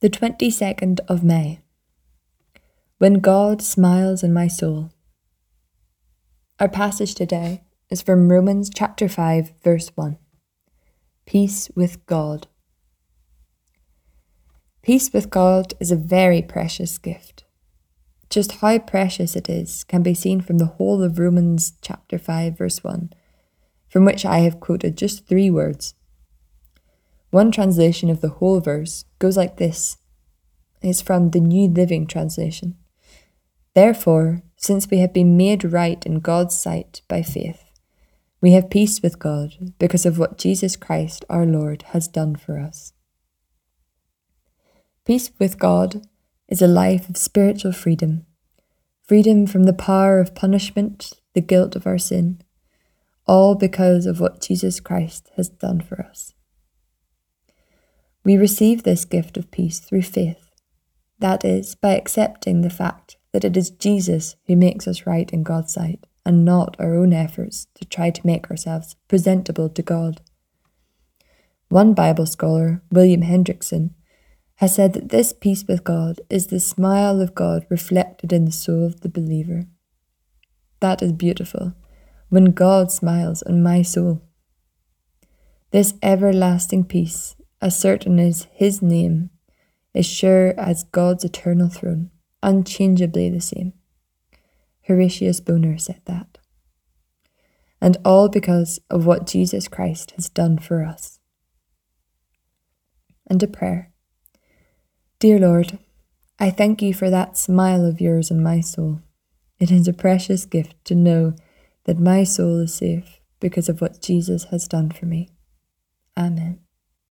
The 22nd of May. When God smiles in my soul. Our passage today is from Romans chapter 5, verse 1. Peace with God. Peace with God is a very precious gift. Just how precious it is can be seen from the whole of Romans chapter 5, verse 1, from which I have quoted just three words one translation of the whole verse goes like this it's from the New Living Translation. Therefore, since we have been made right in God's sight by faith, we have peace with God because of what Jesus Christ our Lord has done for us. Peace with God is a life of spiritual freedom, freedom from the power of punishment, the guilt of our sin, all because of what Jesus Christ has done for us. We receive this gift of peace through faith, that is, by accepting the fact that it is Jesus who makes us right in God's sight, and not our own efforts to try to make ourselves presentable to God. One Bible scholar, William Hendriksen, has said that this peace with God is the smile of God reflected in the soul of the believer. That is beautiful, when God smiles on my soul. This everlasting peace as certain as his name, is sure as God's eternal throne, unchangeably the same. Horatius Bonar said that. And all because of what Jesus Christ has done for us. And a prayer. Dear Lord, I thank you for that smile of yours on my soul. It is a precious gift to know that my soul is safe because of what Jesus has done for me. Amen.